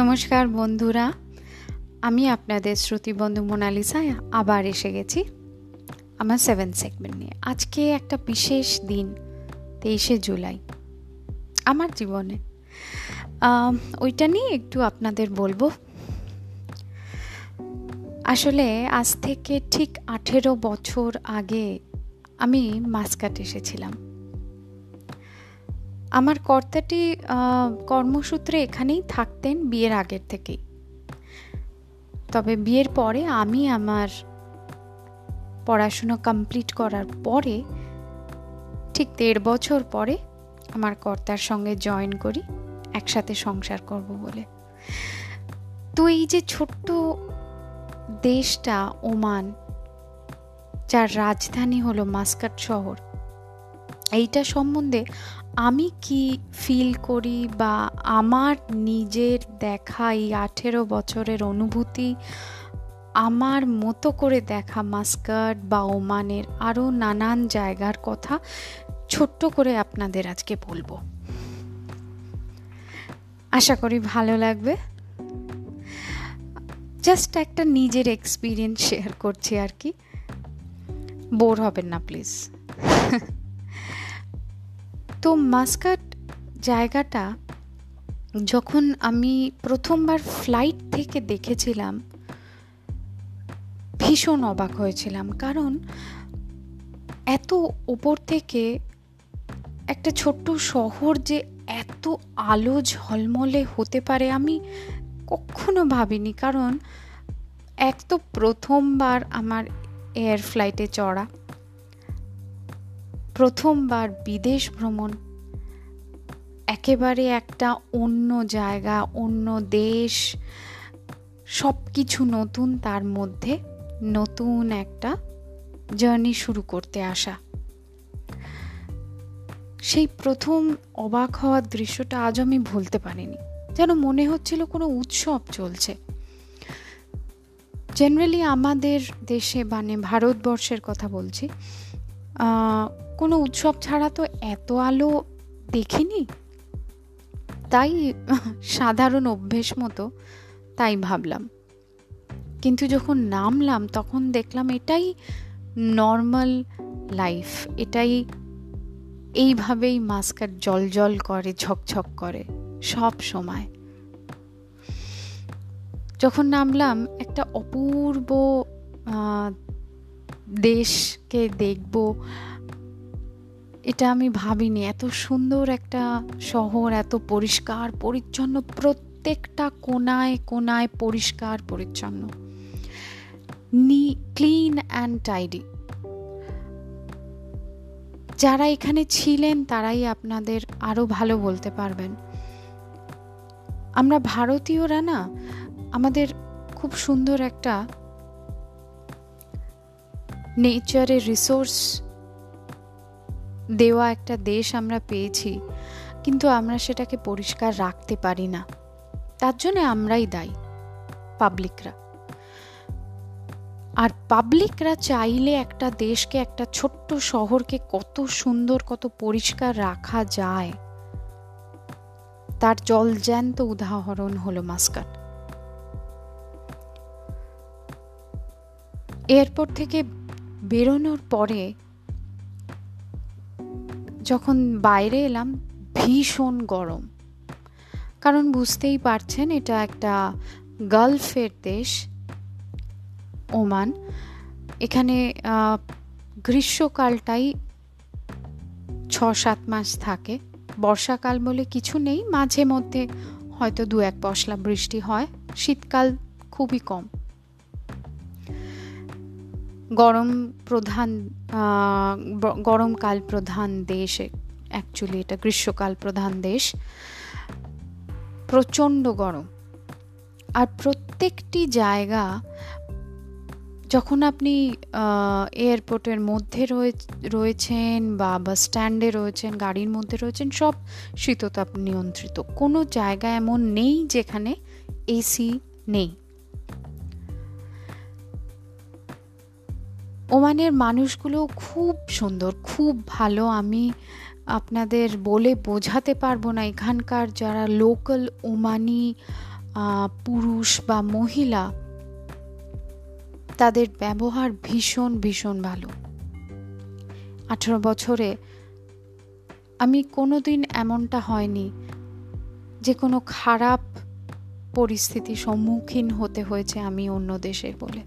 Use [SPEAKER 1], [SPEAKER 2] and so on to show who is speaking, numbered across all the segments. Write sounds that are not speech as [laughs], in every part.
[SPEAKER 1] নমস্কার বন্ধুরা, আমি আপনাদের শ্রুতিবন্ধু মোনালিসা, আবার এসে গেছি আমার সেভেন সেগমেন্ট নিয়ে। আজকে একটা বিশেষ দিন, তেইশে জুলাই। আমার জীবনে। ওইটা নিয়ে একটু আপনাদের বলব। আসলে আজ থেকে ঠিক আঠেরো বছর আগে আমি মাসকাট এসেছিলাম। আমার কর্তাটি কর্মসূত্রে এখানেই থাকতেন বিয়ের আগের থেকেই। তবে বিয়ের পরে আমি আমার পড়াশুনো কমপ্লিট করার পরে ঠিক দেড় বছর পরে আমার কর্তার সঙ্গে জয়েন করি, একসাথে সংসার করব বলে। তো এই যে ছোট্ট দেশটা ওমান, যার রাজধানী হলো মাস্কাট শহর এইটা সম্বন্ধে আমি কি ফিল করি বা আমার নিজের দেখা এই আঠেরো বছরের অনুভূতি আমার মতো করে দেখা মাস্কাট বা ওমানের আরও নানান জায়গার কথা ছোট্ট করে আপনাদের আজকে বলব। আশা করি ভালো লাগবে। জাস্ট একটা নিজের এক্সপিরিয়েন্স শেয়ার করছি আর কি। বোর হবেন না প্লিজ [laughs] তো মাস্কাট জায়গাটা যখন আমি প্রথমবার ফ্লাইট থেকে দেখেছিলাম, ভীষণ অবাক হয়েছিলাম। কারণ এত ওপর থেকে একটা ছোট্ট শহর যে এত আলো ঝলমলে হতে পারে আমি কখনো ভাবিনি। কারণ এক তো প্রথমবার আমার এয়ার ফ্লাইটে চড়া। প্রথমবার বিদেশ ভ্রমণ। একেবারে একটা অন্য জায়গা, অন্য দেশ সব কিছু নতুন, তার মধ্যে নতুন একটা জার্নি শুরু করতে আসা। সেই প্রথম অবাক হওয়ার দৃশ্যটা আজ আমি ভুলতে পারিনি। যেন মনে হচ্ছিল কোনো উৎসব চলছে। জেনারেলি আমাদের দেশে মানে ভারতবর্ষের কথা বলছি কোনো উৎসব ছাড়া তো এত আলো দেখিনি? তাই সাধারণ অভ্যেস মতো তাই ভাবলাম। কিন্তু যখন নামলাম, তখন দেখলাম এটাই নর্মাল লাইফ এটাই এইভাবেই মাস্কার জল জল করে ঝকঝক করে, সব সময়। যখন নামলাম, একটা অপূর্ব দেশকে দেখব এটা আমি ভাবিনি। এত সুন্দর একটা শহর, এত পরিষ্কার, পরিচ্ছন্ন, প্রত্যেকটা কোনায় কোনায় পরিষ্কার, পরিচ্ছন্ন। নি, ক্লিন অ্যান্ড টাইডি। যারা এখানে ছিলেন, তারাই আপনাদের আরও ভালো বলতে পারবেন। আমরা ভারতীয়রা না, আমাদের খুব সুন্দর একটা নেচারের রিসোর্স দেওয়া একটা দেশ আমরা পেয়েছি, কিন্তু আমরা সেটাকে পরিষ্কার রাখতে পারি না। তার জন্য আমরাই দায়ী পাবলিকরা আর পাবলিকরা চাইলে একটা দেশকে, একটা ছোট্ট শহরকে কত সুন্দর, কত পরিষ্কার রাখা যায়। তার জলজ্যান্ত উদাহরণ হলো মাস্কাট। এয়ারপোর্ট থেকে বেরোনোর পরে যখন বাইরে এলাম, ভীষণ গরম। কারণ বুঝতেই পারছেন, এটা একটা গালফের দেশ, ওমান। এখানে গ্রীষ্মকালটাই ছ সাত মাস থাকে। বর্ষাকাল বলে কিছু নেই, মাঝে মধ্যে হয়তো দু এক পশলা বৃষ্টি হয়। শীতকাল খুবই কম। গরম প্রধান গরমকাল প্রধান দেশ অ্যাকচুয়ালি এটা গ্রীষ্মকাল প্রধান দেশ। প্রচণ্ড গরম। আর প্রত্যেকটি জায়গা, যখন আপনি এয়ারপোর্টের মধ্যে রয়েছেন বা বাস স্ট্যান্ডে রয়েছেন, গাড়ির মধ্যে রয়েছেন, সব শীততাপ নিয়ন্ত্রিত। কোনো জায়গা এমন নেই যেখানে এসি নেই। ওমানের মানুষগুলো খুব সুন্দর, খুব ভালো। আমি আপনাদের বলে বোঝাতে পারব না, এখানকার যারা লোকাল ওমানি পুরুষ বা মহিলা, তাদের ব্যবহার ভীষণ ভীষণ ভালো। আঠেরো বছরে আমি কোনো দিন এমনটা হয়নি যে কোনো খারাপ পরিস্থিতি সম্মুখীন হতে হয়েছে আমি অন্য দেশে বলে।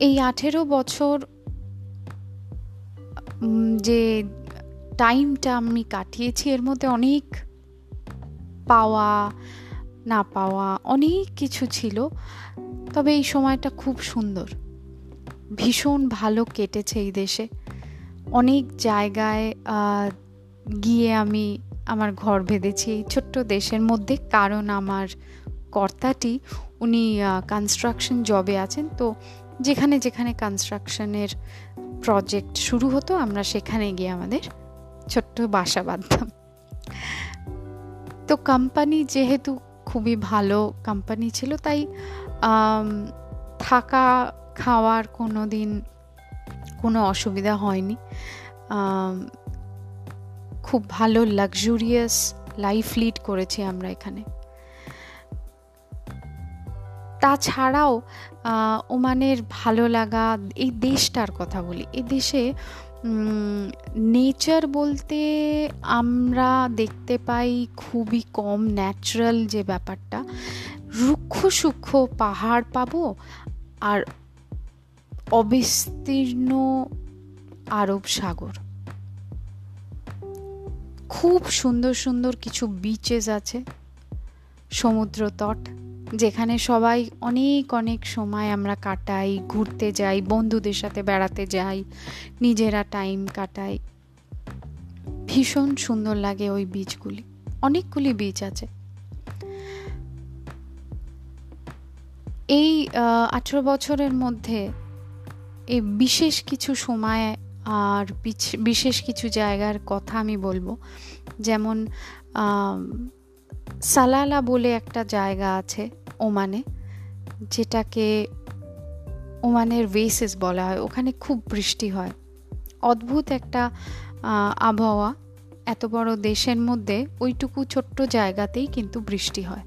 [SPEAKER 1] এই আঠেরো বছর যে টাইমটা আমি কাটিয়েছি, এর মধ্যে অনেক পাওয়া, না পাওয়া, অনেক কিছু ছিল। তবে এই সময়টা খুব সুন্দর। ভীষণ ভালো কেটেছে এই দেশে। অনেক জায়গায় গিয়ে আমি আমার ঘর বেঁধেছি। এই ছোট্ট দেশের মধ্যে, কারণ আমার কর্তাটি, উনি কনস্ট্রাকশন জবে আছেন। তো যেখানে যেখানে কনস্ট্রাকশনের প্রজেক্ট শুরু হতো, আমরা সেখানে গিয়ে আমাদের ছোট্ট বাসা বাঁধতাম। তো কোম্পানি যেহেতু খুবই ভালো কোম্পানি ছিল, তাই থাকা, খাওয়ার কোনো দিন কোনো অসুবিধা হয়নি। খুব ভালো লাক্সুরিয়াস লাইফ লিড করেছি আমরা এখানে। তাছাড়াও ওমানের ভালো লাগা, এই দেশটার কথা বলি। এই দেশে নেচার বলতে আমরা দেখতে পাই খুবই কম ন্যাচারাল যে ব্যাপারটা। রুক্ষ সূক্ষ্ম পাহাড় পাবো আর অবিস্তীর্ণ আরব সাগর। খুব সুন্দর সুন্দর কিছু বিচেস আছে সমুদ্র তট যেখানে সবাই অনেক অনেক সময় আমরা কাটাই, ঘুরতে যাই, বন্ধুদের সাথে বেড়াতে যাই, নিজেরা টাইম কাটাই। ভীষণ সুন্দর লাগে ওই বিচগুলি অনেকগুলি বিচ আছে। এই আঠেরো বছরের মধ্যে এই বিশেষ কিছু সময় আর বিশেষ কিছু জায়গার কথা আমি বলব। যেমন সালালা বলে একটা জায়গা আছে ওমানে, যেটাকে ওমানের ওয়েসেস বলা হয়। ওখানে খুব বৃষ্টি হয়। অদ্ভুত একটা আবহাওয়া। এত বড় দেশের মধ্যে ওইটুকু ছোট্ট জায়গাতেই কিন্তু বৃষ্টি হয়।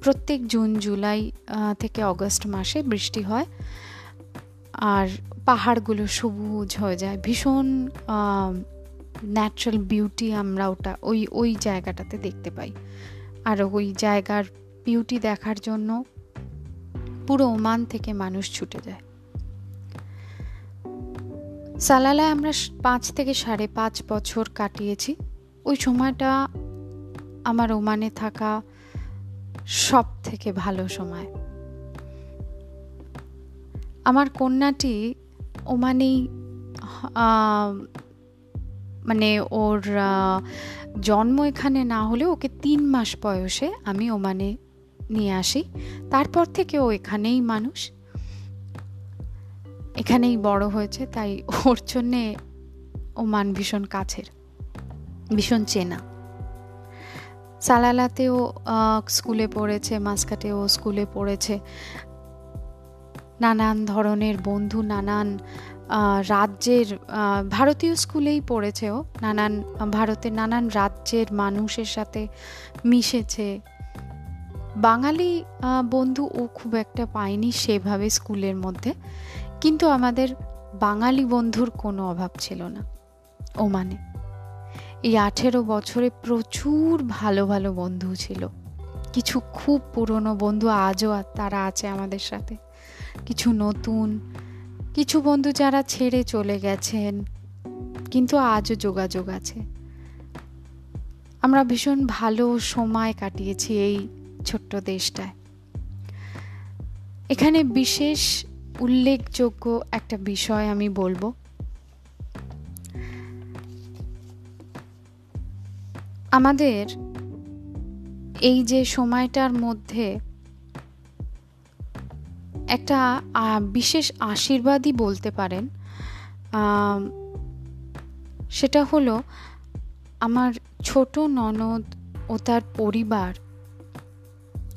[SPEAKER 1] প্রত্যেক জুন, জুলাই থেকে অগস্ট মাসে বৃষ্টি হয়। আর পাহাড়গুলো সবুজ হয়ে যায়। ভীষণ ন্যাচারাল বিউটি আমরা ওটা ওই ওই জায়গাটাতে দেখতে পাই। আর ওই জায়গার বিউটি দেখার জন্য পুরো ওমান থেকে মানুষ ছুটে যায়। সালালায় আমরা পাঁচ থেকে সাড়ে পাঁচ বছর কাটিয়েছি। ওই সময়টা আমার ওমানে থাকা সব থেকে ভালো সময়। আমার কন্যাটি ওমানেই মানে ওর জন্ম এখানে না হলে ওকে তিন মাস বয়সে আমি ওমানে নিয়ে আসি। তারপর থেকে ও এখানেই মানুষ। এখানেই বড় হয়েছে, তাই ওর জন্যে ওমান ভীষণ কাছের, ভীষণ চেনা। সালালাতেও স্কুলে পড়েছে, মাসকাটেও স্কুলে পড়েছে। নানান ধরনের বন্ধু, নানান রাজ্যের ভারতীয় স্কুলেই পড়েছে ও। নানান, ভারতের নানান রাজ্যের মানুষের সাথে মিশেছে। বাঙালি বন্ধু ও খুব একটা পায়নি সেভাবে স্কুলের মধ্যে। কিন্তু আমাদের বাঙালি বন্ধুর কোনো অভাব ছিল না, ও মানে। এই আঠেরো বছরে প্রচুর ভালো ভালো বন্ধু ছিল। কিছু খুব পুরনো বন্ধু আজও তারা আছে আমাদের সাথে। কিছু নতুন কিছু বন্ধু যারা ছেড়ে চলে গেছেন, কিন্তু আজও যোগাযোগ আছে। আমরা ভীষণ ভালো সময় কাটিয়েছি এই ছোট্ট দেশটায়। এখানে বিশেষ উল্লেখযোগ্য একটা বিষয় আমি বলব। আমাদের এই যে সময়টার মধ্যে একটা বিশেষ আশীর্বাদই বলতে পারেন সেটা হলো আমার ছোট ননদ ও তার পরিবার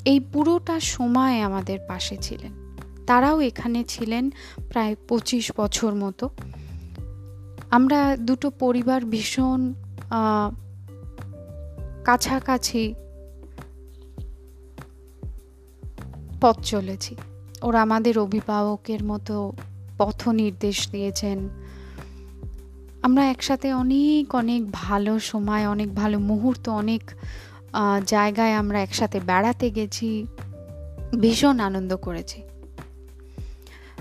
[SPEAKER 1] এই পুরোটা সময় আমাদের পাশে ছিলেন। তারাও এখানে ছিলেন প্রায় পঁচিশ বছর মতো। আমরা দুটো পরিবার ভীষণ কাছাকাছি পথ চলেছি। ওরা আমাদের অভিভাবকের মতো পথ নির্দেশ দিয়েছেন। আমরা একসাথে অনেক অনেক ভালো সময়, অনেক ভালো মুহূর্ত, অনেক জায়গায় আমরা একসাথে বেড়াতে গেছি। ভীষণ আনন্দ করেছি।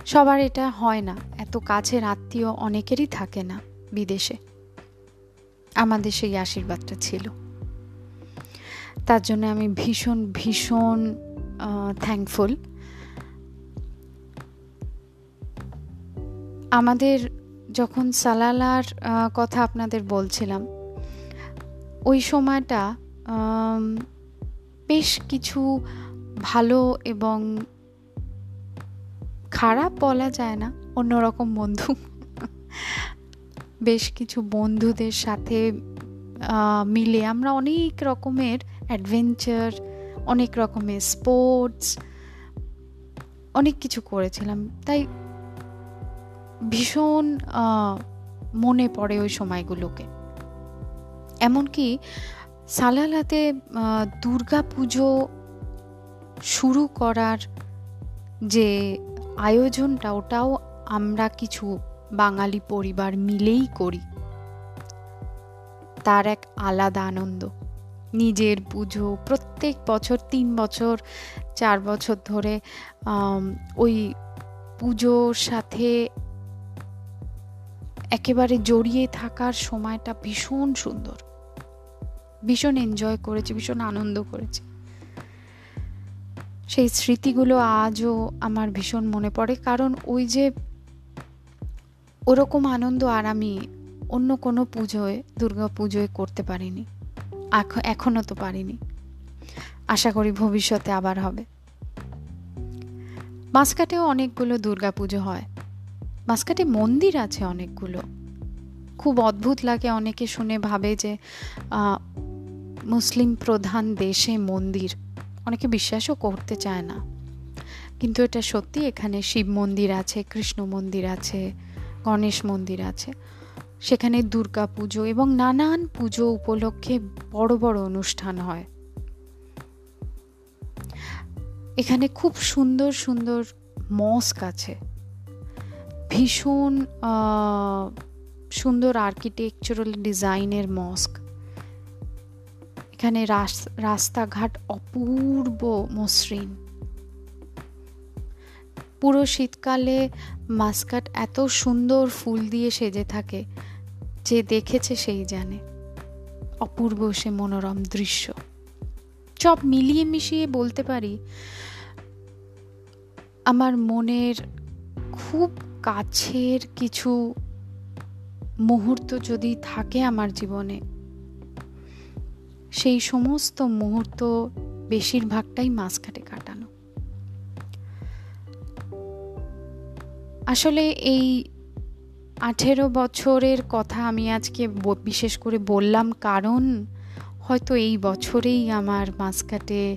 [SPEAKER 1] সবার এটা হয় না। এত কাছের আত্মীয় অনেকেরই থাকে না বিদেশে। আমাদের সেই আশীর্বাদটা ছিল। তার জন্য আমি ভীষণ ভীষণ থ্যাঙ্কফুল আমাদের যখন সালালার কথা আপনাদের বলছিলাম, ওই সময়টা বেশ কিছু ভালো এবং খারাপ বলা যায় না, অন্যরকম বন্ধু। বেশ কিছু বন্ধুদের সাথে মিলে আমরা অনেক রকমের অ্যাডভেঞ্চার, অনেক রকমের স্পোর্টস, অনেক কিছু করেছিলাম। তাই ভীষণ মনে পড়ে ওই সময়গুলোকে। এমনকি সালালাতে দুর্গা পুজো শুরু করার যে আয়োজনটা, ওটাও আমরা কিছু বাঙালি পরিবার মিলেই করি। তার এক আলাদা আনন্দ। নিজের পুজো প্রত্যেক বছর, তিন বছর, চার বছর ধরে ওই পুজোর সাথে একেবারে জড়িয়ে থাকার সময়টা ভীষণ সুন্দর। ভীষণ এনজয় করেছি, ভীষণ আনন্দ করেছি। সেই স্মৃতিগুলো আজও আমার ভীষণ মনে পড়ে, কারণ ওই যে ওরকম আনন্দ আর আমি অন্য কোনো পুজোয়, দুর্গা পুজোয় করতে পারিনি। এখনও তো পারিনি। আশা করি ভবিষ্যতে আবার হবে। মাসকাটেও অনেকগুলো দুর্গা পুজো হয়। মাসকাটে মন্দির আছে অনেকগুলো। খুব অদ্ভুত লাগে অনেকে শুনে ভাবে যে মুসলিম প্রধান দেশে মন্দির। অনেকে বিশ্বাসও করতে চায় না। কিন্তু এটা সত্যি এখানে শিব মন্দির আছে, কৃষ্ণ মন্দির আছে, গণেশ মন্দির আছে। সেখানে দুর্গা পুজো এবং নানান পুজো উপলক্ষে বড় বড় অনুষ্ঠান হয়। এখানে খুব সুন্দর সুন্দর মস্ক আছে। ভীষণ সুন্দর আর্কিটেকচারাল ডিজাইনের মস্ক এখানে রাস্তাঘাট অপূর্ব মসৃণ। পুরো শীতকালে মাস্কাট এত সুন্দর ফুল দিয়ে সেজে থাকে যে দেখেছে সেই জানে। অপূর্ব সে মনোরম দৃশ্য। সব মিলিয়ে মিশিয়ে বলতে পারি, আমার মনের খুব কাছের কিছু মুহূর্ত যদি থাকে আমার জীবনে, সেই সমস্ত মুহূর্ত বেশিরভাগটাই মাঝখাটে কাটানো। আসলে এই আঠেরো বছরের কথা আমি আজকে বিশেষ করে বললাম কারণ হয়তো এই বছরেই আমার মাঝখাটে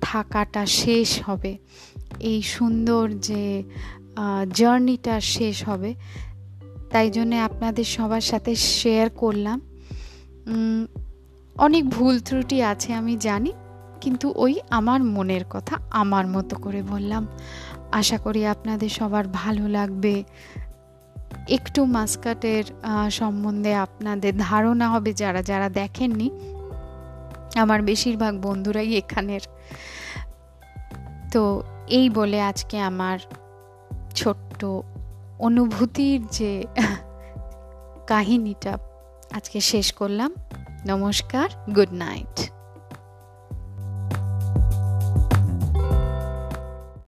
[SPEAKER 1] থাকাটা শেষ হবে। এই সুন্দর যে জার্নিটা শেষ হবে। তাই জন্যে আপনাদের সবার সাথে শেয়ার করলাম। অনেক ভুল ত্রুটি আছে আমি জানি, কিন্তু ওই আমার মনের কথা আমার মতো করে বললাম। আশা করি আপনাদের সবার ভালো লাগবে। একটু মাস্কাটের সম্বন্ধে আপনাদের ধারণা হবে যারা যারা দেখেননি। আমার বেশিরভাগ বন্ধুরাই এখানের। তো এই বলে আজকে আমার ছোট্ট অনুভূতির যে কাহিনীটা আজকে শেষ করলাম। নমস্কার গুড নাইট।